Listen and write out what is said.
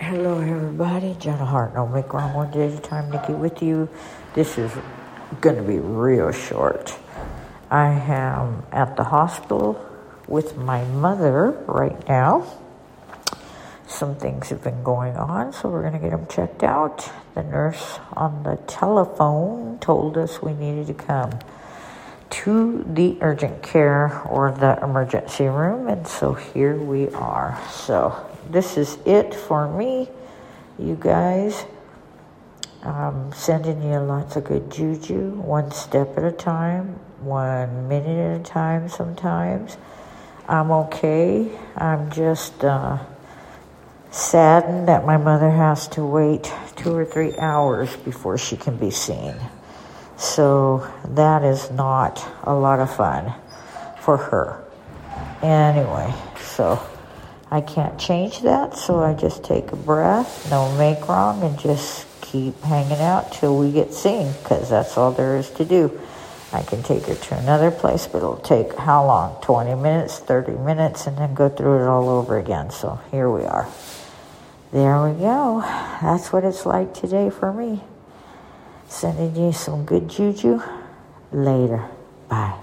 Hello, everybody. Jenna Hart, no make wrong one day at a time. Nikki with you. This is going to be real short. I am at the hospital with my mother right now. Some things have been going on, so we're going to get them checked out. The nurse on the telephone told us we needed to come to the urgent care or the emergency room, and so here we are. So this is it for me, you guys. I'm sending you lots of good juju, one step at a time, one minute at a time sometimes. I'm okay. I'm just uh, saddened that my mother has to wait two or three hours before she can be seen. So that is not a lot of fun for her. Anyway, so. I can't change that, so I just take a breath, no make wrong, and just keep hanging out till we get seen, because that's all there is to do. I can take her to another place, but it'll take how long? 20 minutes, 30 minutes, and then go through it all over again. So here we are. There we go. That's what it's like today for me. Sending you some good juju. Later. Bye.